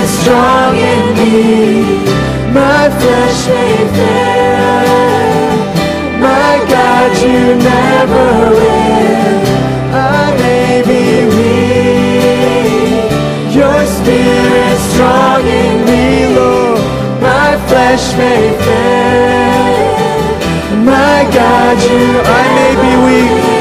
spirit strong in me. My flesh may fail. My God, you never will. I may be weak. Your spirit strong in me, Lord. My flesh may fail. My God, you, I may be weak.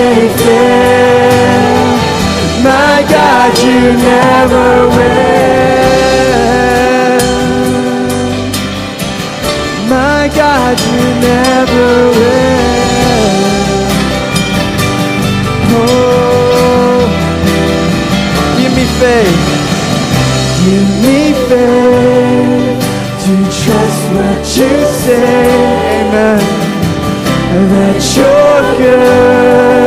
May. My God, you never will. My God, you never will. Oh, give me faith. Give me faith to trust what you say. Amen. That you're good.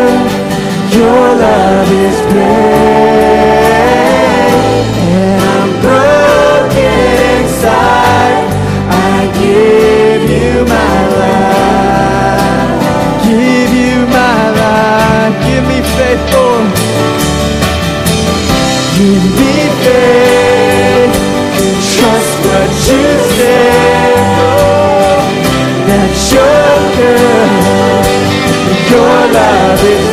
Love is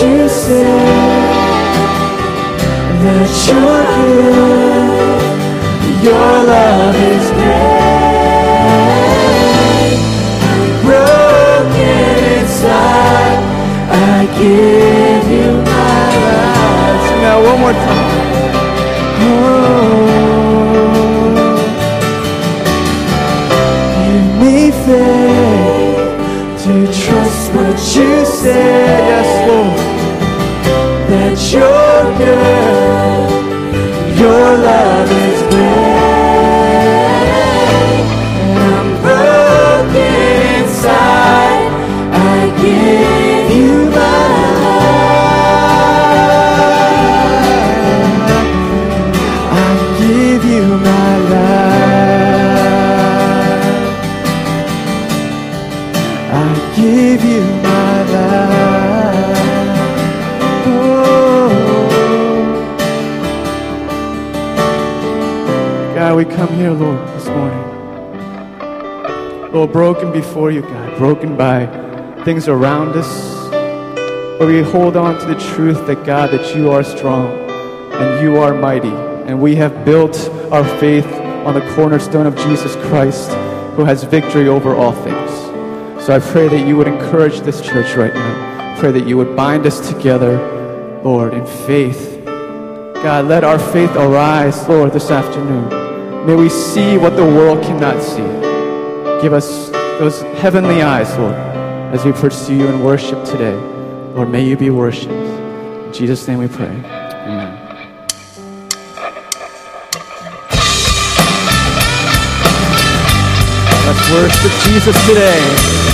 you say. That you're good. Your love is great. Broken inside, I give you my life. Sing that one more time. Oh, give me faith to trust what you say. You're. Your love broken before you, God, broken by things around us. But we hold on to the truth that, God, that you are strong and you are mighty. And we have built our faith on the cornerstone of Jesus Christ, who has victory over all things. So I pray that you would encourage this church right now. Pray that you would bind us together, Lord, in faith. God, let our faith arise, Lord, this afternoon. May we see what the world cannot see. Give us those heavenly eyes, Lord, as we pursue you in worship today. Lord, may you be worshiped. In Jesus' name we pray. Amen. Let's worship Jesus today.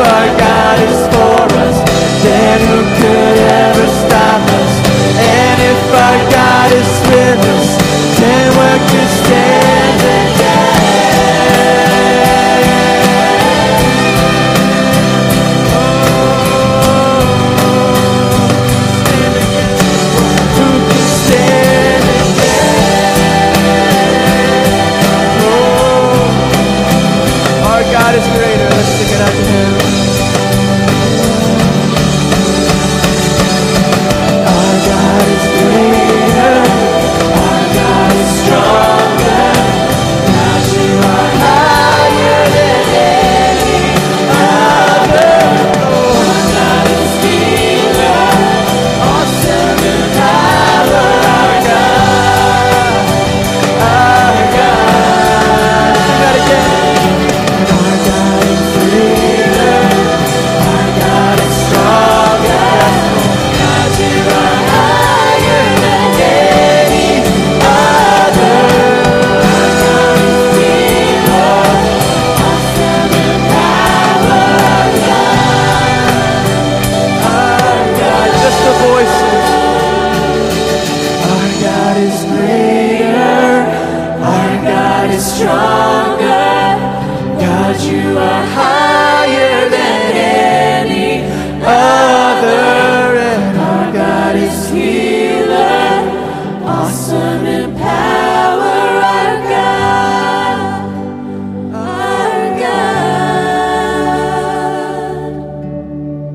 Our God